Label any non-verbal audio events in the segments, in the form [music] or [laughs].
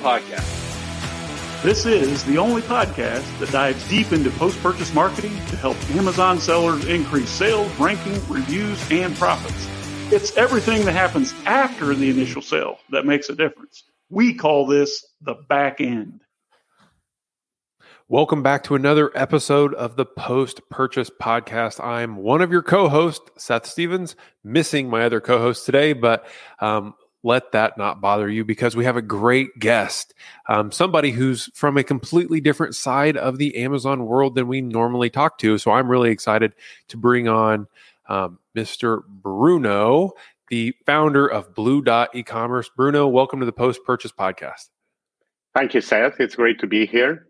podcast. This is the only podcast that dives deep into post purchase marketing to help Amazon sellers increase sales, ranking, reviews, and profits. It's everything that happens after the initial sale that makes a difference. We call this the back end. Welcome back to another episode of the Post Purchase Podcast. I'm one of your co hosts, Seth Stevens, missing my other co host today, but um, let that not bother you because we have a great guest, um, somebody who's from a completely different side of the Amazon world than we normally talk to. So I'm really excited to bring on um, Mr. Bruno, the founder of Blue Dot E-commerce. Bruno, welcome to the Post Purchase Podcast. Thank you, Seth. It's great to be here.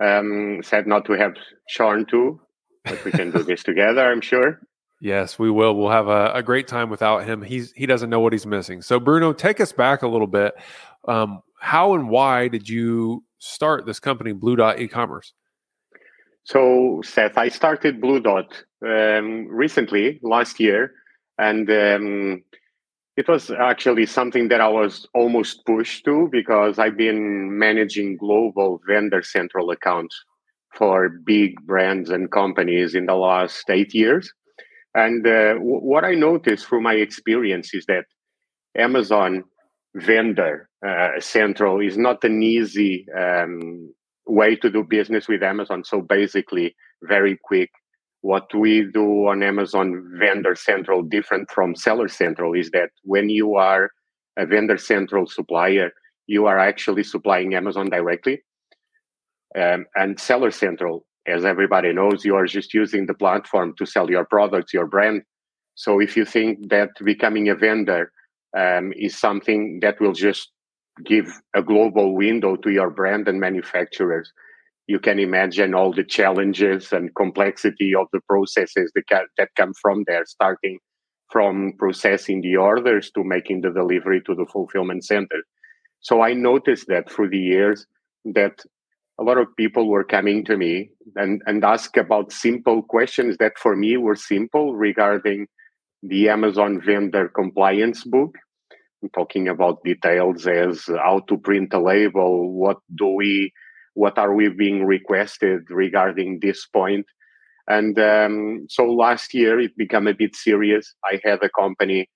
Um, sad not to have Sean too, but we can do this [laughs] together. I'm sure. Yes, we will. We'll have a, a, great time without him. He's he doesn't know what he's missing. So Bruno, take us back a little bit. Um, how and why did you start this company, Blue Dot E-commerce? So Seth, I started Blue Dot um, recently, last year, and um, it was actually something that I was almost pushed to because I've been managing global vendor central accounts for big brands and companies in the last eight years. And uh, w- what I noticed through my experience is that Amazon vendor uh, central is not an easy um, way to do business with Amazon. So basically, very quick. What we do on Amazon Vendor Central, different from Seller Central, is that when you are a Vendor Central supplier, you are actually supplying Amazon directly. Um, and Seller Central as everybody knows, you are just using the platform to sell your products, your brand. So if you think that becoming a vendor um, is something that will just give a global window to your brand and manufacturers, you can imagine all the challenges and complexity of the processes that, ca- that come from there, starting from processing the orders to making the delivery to the fulfillment center. So I noticed that through the years that a lot of people were coming to me and, and ask about simple questions that for me were simple regarding the Amazon vendor compliance book. I'm talking about details as how to print a label, what do we, what are we being requested regarding this point. And um, so last year it became a bit serious. I had a company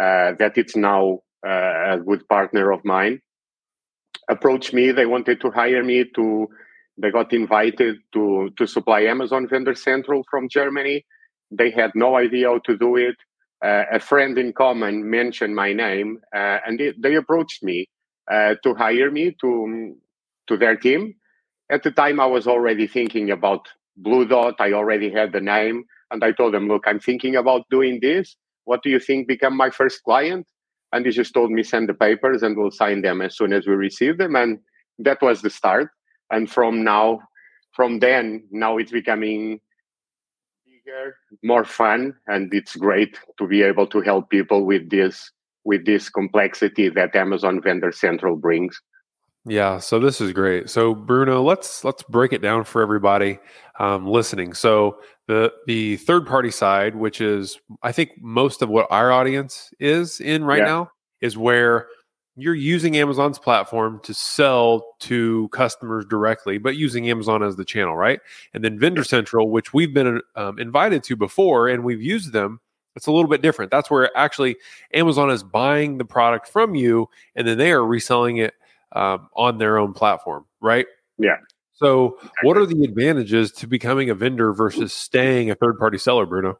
uh, that it's now uh, a good partner of mine approached me. They wanted to hire me to. They got invited to to supply Amazon Vendor Central from Germany. They had no idea how to do it. Uh, a friend in common mentioned my name, uh, and they, they, approached me uh, to hire me to to their team. At the time, I was already thinking about Blue Dot. I already had the name, and I told them, "Look, I'm thinking about doing this. What do you think become my first client?" And he just told me send the papers and we'll sign them as soon as we receive them. And that was the start. And from now from then now it's becoming bigger more fun and it's great to be able to help people with this with this complexity that amazon vendor central brings yeah, so this is great. So Bruno, let's let's break it down for everybody um, listening. So the the third party side, which is I think most of what our audience is in right yeah. now, is where you're using Amazon's platform to sell to customers directly, but using Amazon as the channel, right? And then Vendor Central, which we've been um, invited to before and we've used them. It's a little bit different. That's where actually Amazon is buying the product from you, and then they are reselling it um, on their own platform, right? Yeah. So, what are the advantages to becoming a vendor versus staying a third party seller, Bruno?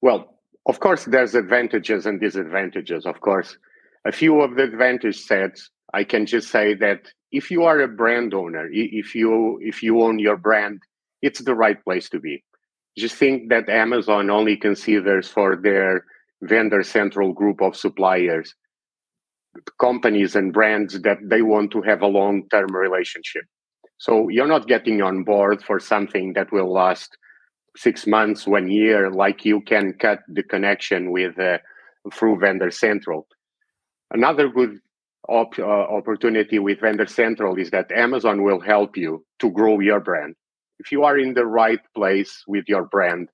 Well, of course, there's advantages and disadvantages. Of course, a few of the advantage sets, I can just say that if you are a brand owner, if you if you own your brand, it's the right place to be. Just think that Amazon only considers for their vendor central group of suppliers companies and brands that they want to have a long term relationship. So you're not getting on board for something that will last six months, one year, like you can cut the connection with uh, through Vendor Central. Another good op- uh, opportunity with Vendor Central is that Amazon will help you to grow your brand. If you are in the right place with your brand,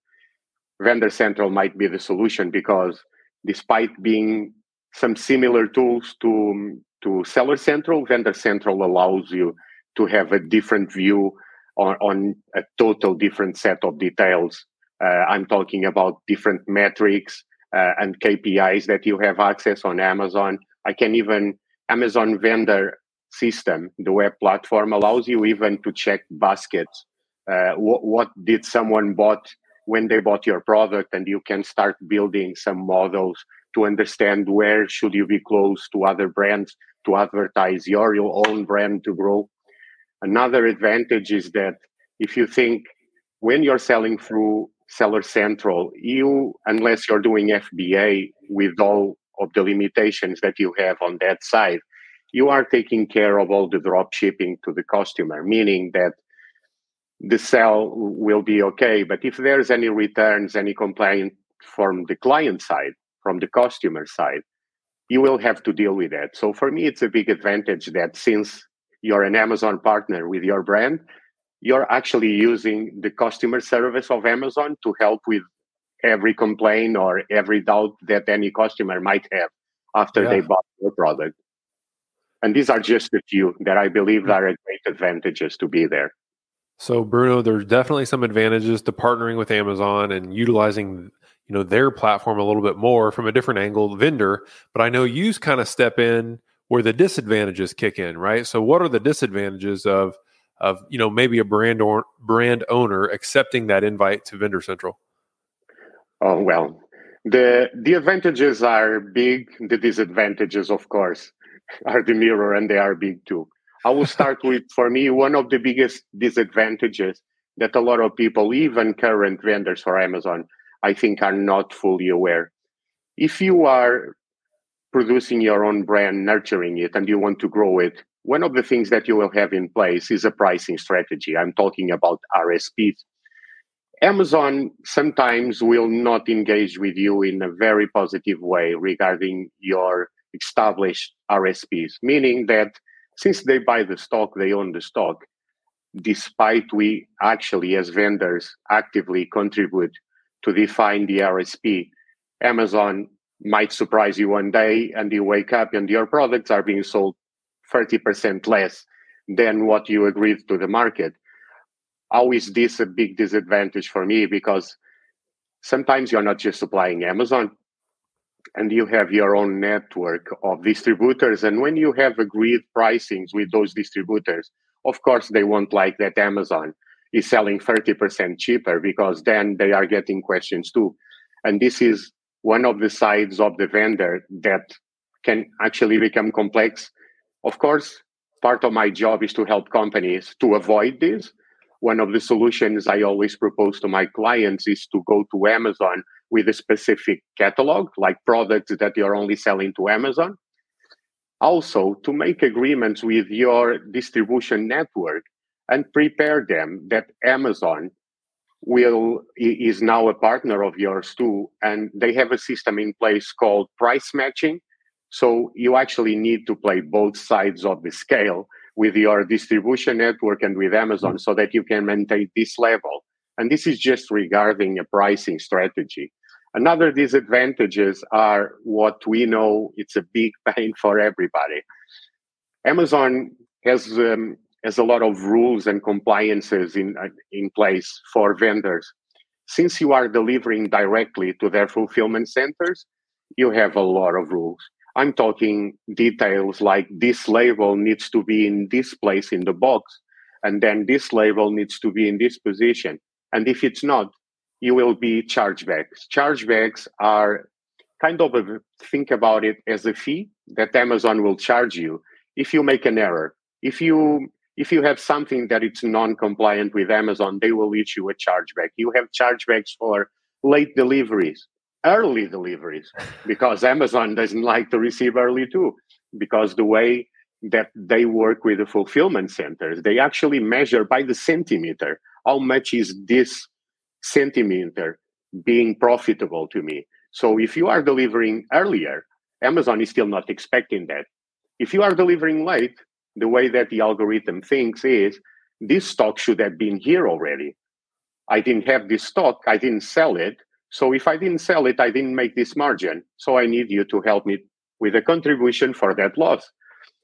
Vendor Central might be the solution because despite being some similar tools to to Seller Central. Vendor Central allows you to have a different view on, on a total different set of details. Uh, I'm talking about different metrics uh, and KPIs that you have access on Amazon. I can even Amazon vendor system, the web platform allows you even to check baskets. Uh, what, what did someone bought when they bought your product, and you can start building some models to understand where should you be close to other brands to advertise your, your own brand to grow. Another advantage is that if you think when you're selling through Seller Central, you, unless you're doing FBA with all of the limitations that you have on that side, you are taking care of all the drop shipping to the customer, meaning that the sell will be okay. But if there's any returns, any complaint from the client side, from the customer side, you will have to deal with that. So for me, it's a big advantage that since you're an Amazon partner with your brand, you're actually using the customer service of Amazon to help with every complaint or every doubt that any customer might have after yeah. they bought your product. And these are just a few that I believe are great advantages to be there. So Bruno, there's definitely some advantages to partnering with Amazon and utilizing you know their platform a little bit more from a different angle vendor, but I know you kind of step in where the disadvantages kick in, right? So what are the disadvantages of of you know maybe a brand or brand owner accepting that invite to Vendor Central? Oh well, the the advantages are big. The disadvantages, of course, [laughs] are the mirror, and they are big too. I will start [laughs] with, for me, one of the biggest disadvantages that a lot of people, even current vendors for Amazon, I think are not fully aware. If you are producing your own brand, nurturing it, and you want to grow it, one of the things that you will have in place is a pricing strategy. I'm talking about RSPs. Amazon sometimes will not engage with you in a very positive way regarding your established RSPs, meaning that since they buy the stock, they own the stock, despite we actually, as vendors, actively contribute to define the RSP. Amazon might surprise you one day and you wake up and your products are being sold 30% less than what you agreed to the market. How is this a big disadvantage for me? Because sometimes you're not just supplying Amazon, and you have your own network of distributors. And when you have agreed pricings with those distributors, of course, they won't like that Amazon is selling 30% cheaper because then they are getting questions too. And this is one of the sides of the vendor that can actually become complex. Of course, part of my job is to help companies to avoid this. One of the solutions I always propose to my clients is to go to Amazon with a specific catalog, like products that you're only selling to Amazon. Also, to make agreements with your distribution network and prepare them that Amazon will is now a partner of yours too and they have a system in place called price matching. So you actually need to play both sides of the scale with your distribution network and with amazon so that you can maintain this level. And this is just regarding a pricing strategy. Another disadvantages are what we know it's a big [laughs] pain for everybody. Amazon has um, has a lot of rules and compliances in uh, in place for vendors. Since you are delivering directly to their fulfillment centers, you have a lot of rules. I'm talking details like this label needs to be in this place in the box, and then this label needs to be in this position. And if it's not, you will be chargebacks. Chargebacks are kind of a, think about it as a fee that Amazon will charge you if you make an error. If you if you have something that it's non-compliant with Amazon, they will issue a chargeback. You have chargebacks for late deliveries, early deliveries, [laughs] because Amazon doesn't like to receive early too. Because the way that they work with the fulfillment centers, they actually measure by the centimeter how much is this centimeter being profitable to me. So if you are delivering earlier, Amazon is still not expecting that. If you are delivering late, the way that the algorithm thinks is this stock should have been here already. I didn't have this stock, I didn't sell it. So if I didn't sell it, I didn't make this margin. So I need you to help me with a contribution for that loss.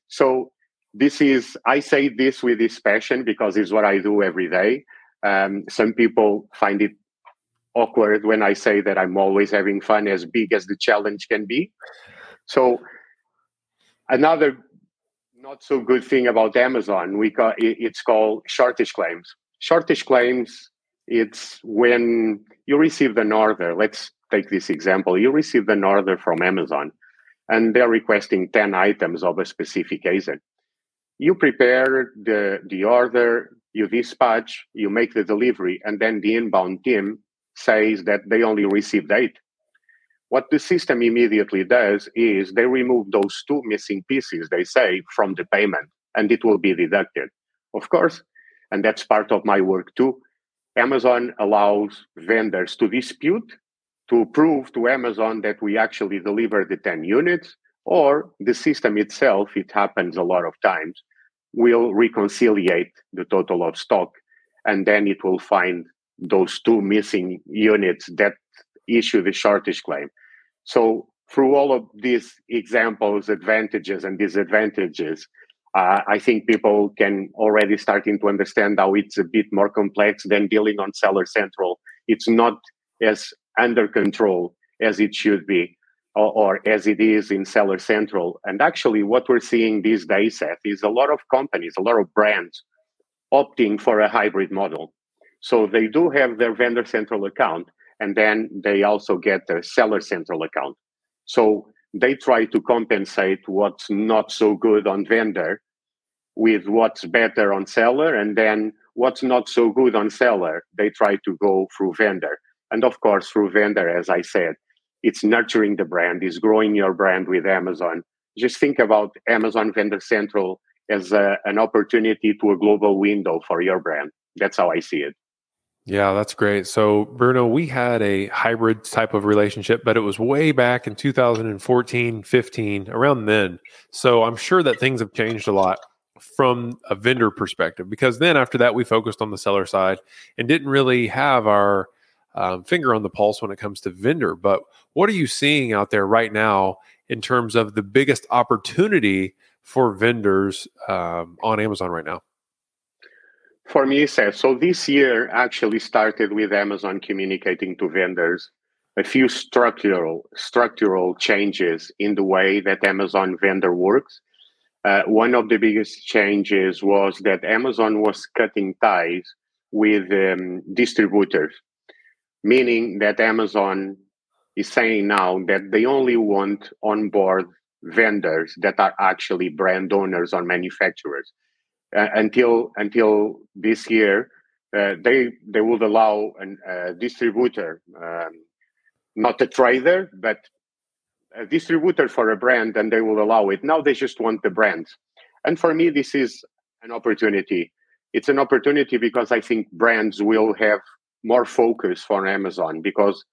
So this is I say this with this passion because it's what I do every day. Um, some people find it awkward when I say that I'm always having fun, as big as the challenge can be. So another not so good thing about Amazon, we got it's called shortage claims. Shortage claims, it's when you receive an order. Let's take this example. You receive an order from Amazon, and they're requesting ten items of a specific ASIN. You prepare the the order, you dispatch, you make the delivery, and then the inbound team says that they only received eight. What the system immediately does is they remove those two missing pieces, they say, from the payment, and it will be deducted. Of course, and that's part of my work too. Amazon allows vendors to dispute to prove to Amazon that we actually deliver the 10 units, or the system itself, it happens a lot of times, will reconciliate the total of stock, and then it will find those two missing units that issue the shortage claim. So through all of these examples, advantages and disadvantages, uh, I think people can already starting to understand how it's a bit more complex than dealing on Seller Central. It's not as under control as it should be, or, or as it is in Seller Central. And actually, what we're seeing these days, Seth, is a lot of companies, a lot of brands opting for a hybrid model. So they do have their vendor central account, and then they also get a seller central account. So they try to compensate what's not so good on vendor with what's better on seller, and then what's not so good on seller, they try to go through vendor. And of course, through vendor, as I said, it's nurturing the brand, is growing your brand with Amazon. Just think about Amazon Vendor Central as a, an opportunity to a global window for your brand. That's how I see it. Yeah, that's great. So, Bruno, we had a hybrid type of relationship, but it was way back in 2014, 15, around then. So, I'm sure that things have changed a lot from a vendor perspective because then after that, we focused on the seller side and didn't really have our um, finger on the pulse when it comes to vendor. But what are you seeing out there right now in terms of the biggest opportunity for vendors um, on Amazon right now? For me, Seth, so this year actually started with Amazon communicating to vendors a few structural structural changes in the way that Amazon vendor works. Uh, one of the biggest changes was that Amazon was cutting ties with um, distributors, meaning that Amazon is saying now that they only want on board vendors that are actually brand owners or manufacturers uh, until until this year, uh, they they would allow a distributor, um, not a trader, but a distributor for a brand, and they will allow it. Now they just want the brand, and for me, this is an opportunity. It's an opportunity because I think brands will have more focus for Amazon because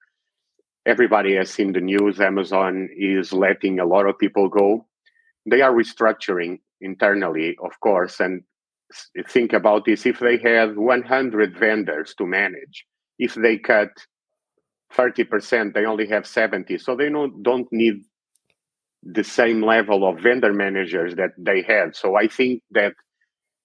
everybody has seen the news. Amazon is letting a lot of people go. They are restructuring internally, of course, and think about this if they have 100 vendors to manage, if they cut 30%, they only have 70. So they don't, don't need the same level of vendor managers that they had. So I think that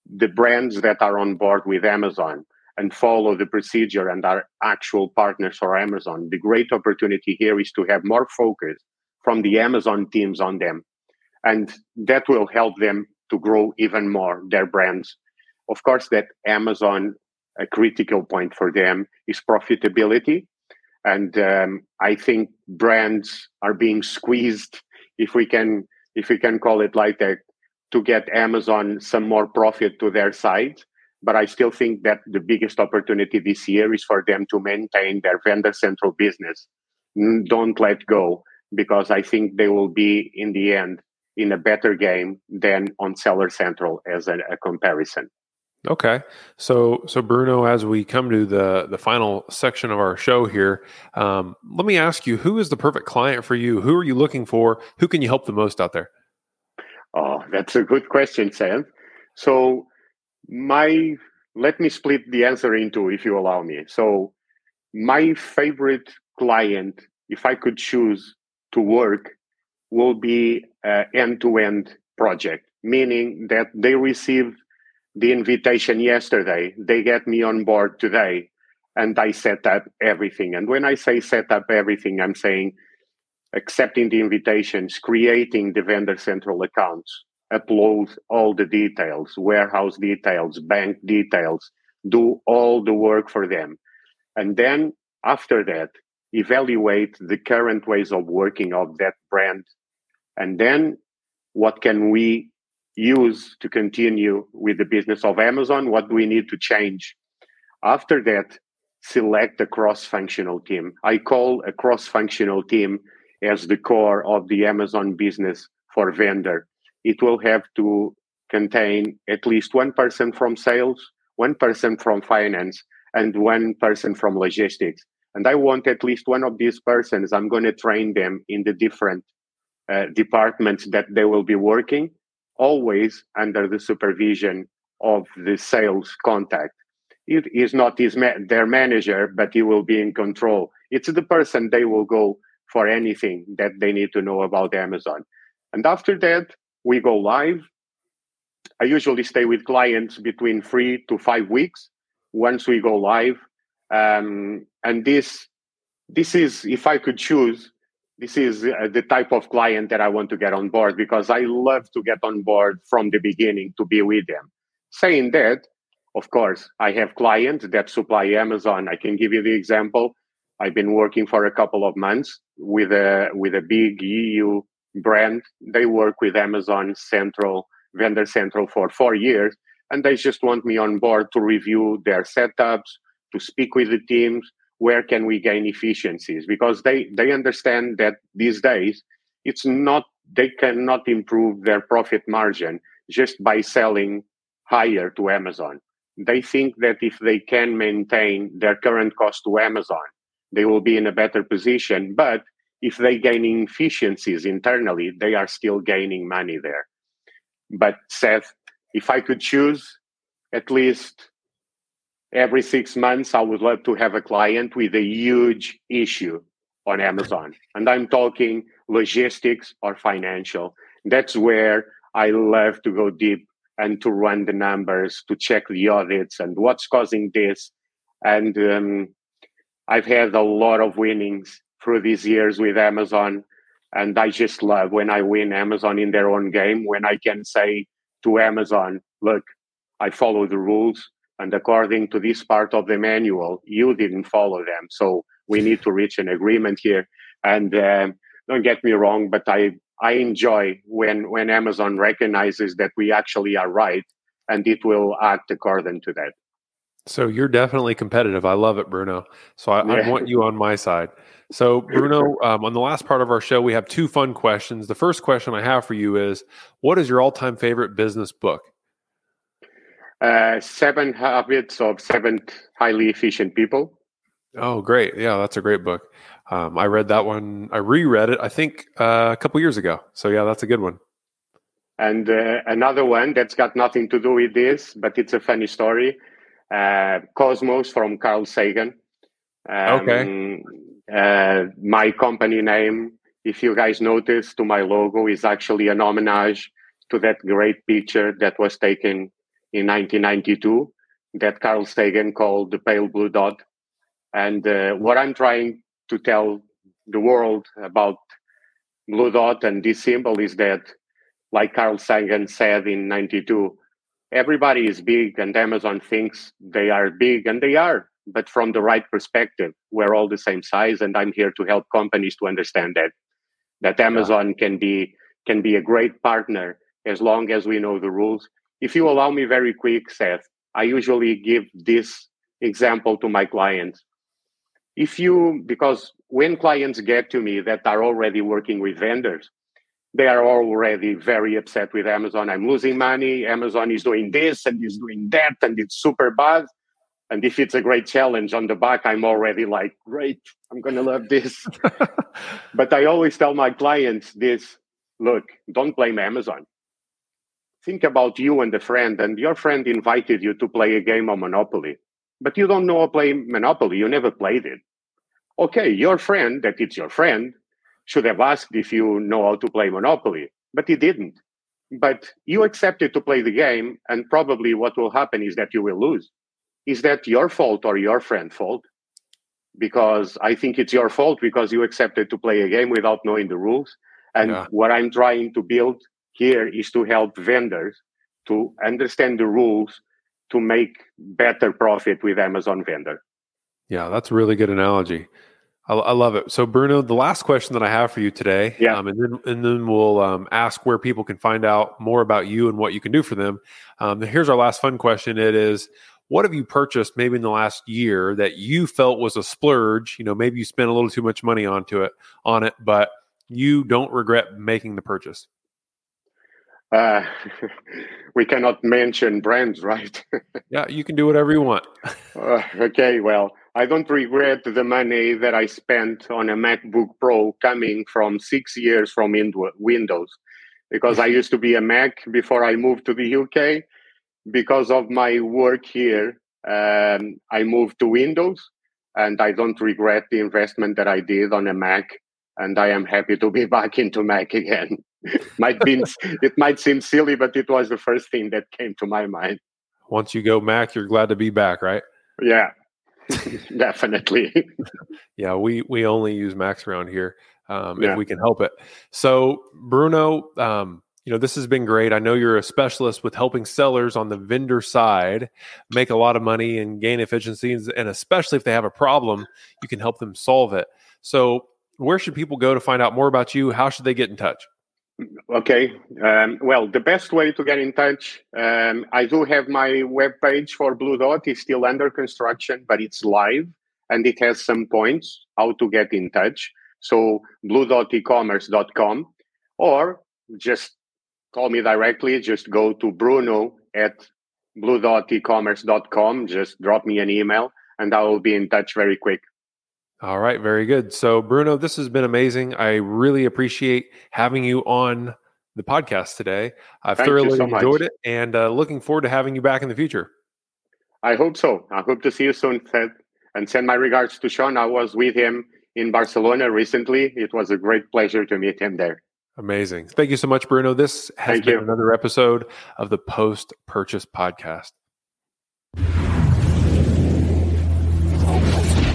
the brands that are on board with Amazon and follow the procedure and are actual partners for Amazon, the great opportunity here is to have more focus from the Amazon teams on them and that will help them to grow even more their brands. Of course, that Amazon, a critical point for them is profitability. And um, I think brands are being squeezed, if we can, if we can call it like that, to get Amazon some more profit to their side. But I still think that the biggest opportunity this year is for them to maintain their vendor central business. Don't let go because I think they will be in the end in a better game than on Seller Central as a, a comparison. Okay, so so Bruno, as we come to the the final section of our show here, um, let me ask you: Who is the perfect client for you? Who are you looking for? Who can you help the most out there? Oh, that's a good question, Sam. So, my let me split the answer into, if you allow me. So, my favorite client, if I could choose to work, will be end to end project, meaning that they receive the invitation yesterday, they get me on board today, and I set up everything. And when I say set up everything, I'm saying accepting the invitations, creating the vendor central accounts, upload all the details, warehouse details, bank details, do all the work for them. And then after that, evaluate the current ways of working of that brand. And then what can we use to continue with the business of Amazon? What do we need to change? After that, select a cross functional team. I call a cross functional team as the core of the Amazon business for vendor. It will have to contain at least one person from sales, one person from finance, and one person from logistics. And I want at least one of these persons, I'm going to train them in the different uh, departments that they will be working, always under the supervision of the sales contact. It is not his ma- their manager, but he will be in control. It's the person they will go for anything that they need to know about Amazon. And after that, we go live. I usually stay with clients between three to five weeks once we go live. Um, and this, this is, if I could choose, this is uh, the type of client that I want to get on board because I love to get on board from the beginning to be with them. Saying that, of course, I have clients that supply Amazon. I can give you the example. I've been working for a couple of months with a with a big EU brand. They work with Amazon Central, Vendor Central for four years, and they just want me on board to review their setups, to speak with the teams, where can we gain efficiencies? Because they they understand that these days it's not they cannot improve their profit margin just by selling higher to Amazon. They think that if they can maintain their current cost to Amazon they will be in a better position. But if they gain efficiencies internally, they are still gaining money there. But Seth, if I could choose at least every six months, I would love to have a client with a huge issue on Amazon. And I'm talking logistics or financial. That's where I love to go deep and to run the numbers, to check the audits and what's causing this. And um, I've had a lot of winnings through these years with Amazon. And I just love when I win Amazon in their own game, when I can say to Amazon, look, I follow the rules. And according to this part of the manual, you didn't follow them. So we need to reach an agreement here. And um, don't get me wrong, but I, I enjoy when, when Amazon recognizes that we actually are right and it will act according to that. So you're definitely competitive. I love it, Bruno. So I, yeah. I want you on my side. So Bruno, um, on the last part of our show, we have two fun questions. The first question I have for you is, what is your all-time favorite business book? Uh, seven Habits of Seven Highly Efficient People. Oh, great! Yeah, that's a great book. Um, I read that one. I reread it. I think uh, a couple years ago. So yeah, that's a good one. And uh, another one that's got nothing to do with this, but it's a funny story uh, Cosmos from Carl Sagan. Um, okay. Uh, my company name, if you guys notice, to my logo is actually an homage to that great picture that was taken in 1992 that Carl Sagan called the pale blue dot. And uh, what I'm trying to tell the world about blue dot and this symbol is that, like Carl Sagan said in 92, everybody is big and Amazon thinks they are big and they are, but from the right perspective, we're all the same size. And I'm here to help companies to understand that that Amazon yeah. can be can be a great partner as long as we know the rules. If you allow me very quick, Seth, I usually give this example to my clients. If you because when clients get to me that are already working with vendors, they are already very upset with Amazon. I'm losing money. Amazon is doing this and is doing that, and it's super bad. And if it's a great challenge on the back, I'm already like, great, I'm going to love this. [laughs] but I always tell my clients this look, don't blame Amazon. Think about you and a friend, and your friend invited you to play a game of Monopoly, but you don't know how to play Monopoly. You never played it. Okay, your friend, that it's your friend, should have asked if you know how to play Monopoly. but he didn't. But you accepted to play the game, and probably what will happen is that you will lose. Is that your fault or your friend's fault? Because I think it's your fault because you accepted to play a game without knowing the rules. And yeah. what I'm trying to build here is to help vendors to understand the rules to make better profit with Amazon vendor. Yeah, that's a really good analogy. I, I, love it. So, Bruno, the last question that I have for you today, yeah. Um, and then and then we'll um, ask where people can find out more about you and what you can do for them. Um, here's our last fun question. It is, what have you purchased maybe in the last year that you felt was a splurge? You know, maybe you spent a little too much money onto it on it, but you don't regret making the purchase. Uh, [laughs] we cannot mention brands, right? [laughs] yeah, you can do whatever you want. uh, okay, well, I don't regret the money that I spent on a MacBook Pro coming from six years from Windows because I [laughs] used to be a Mac before I moved to the UK. Because of my work here, um, I moved to Windows and I don't regret the investment that I did on a Mac. And I am happy to be back into Mac again. [laughs] might be, it might seem silly, but it was the first thing that came to my mind. Once you go Mac, you're glad to be back, right? Yeah, [laughs] Definitely. [laughs] yeah, we we only use Macs around here um, yeah. if we can help it. So, Bruno, um, you know this has been great. I know you're a specialist with helping sellers on the vendor side make a lot of money and gain efficiencies, and especially if they have a problem, you can help them solve it. So, where should people go to find out more about you? How should they get in touch? Okay. Um, well, the best way to get in touch, um, I do have my web page for Blue Dot. It's still under construction, but it's live and it has some points how to get in touch. So bluedotecommerce.com or just call me directly. Just go to Bruno at bluedotecommerce.com. Just drop me an email and I will be in touch very quick. All right, very good. So, Bruno, this has been amazing. I really appreciate having you on the podcast today. I've Thank thoroughly so enjoyed much. it and uh, looking forward to having you back in the future. I hope so. I hope to see you soon, Ted. And send my regards to Sean. I was with him in Barcelona recently. It was a great pleasure to meet him there. Amazing. Thank you so much, Bruno. This has Thank been you. another episode of the Post Purchase Podcast.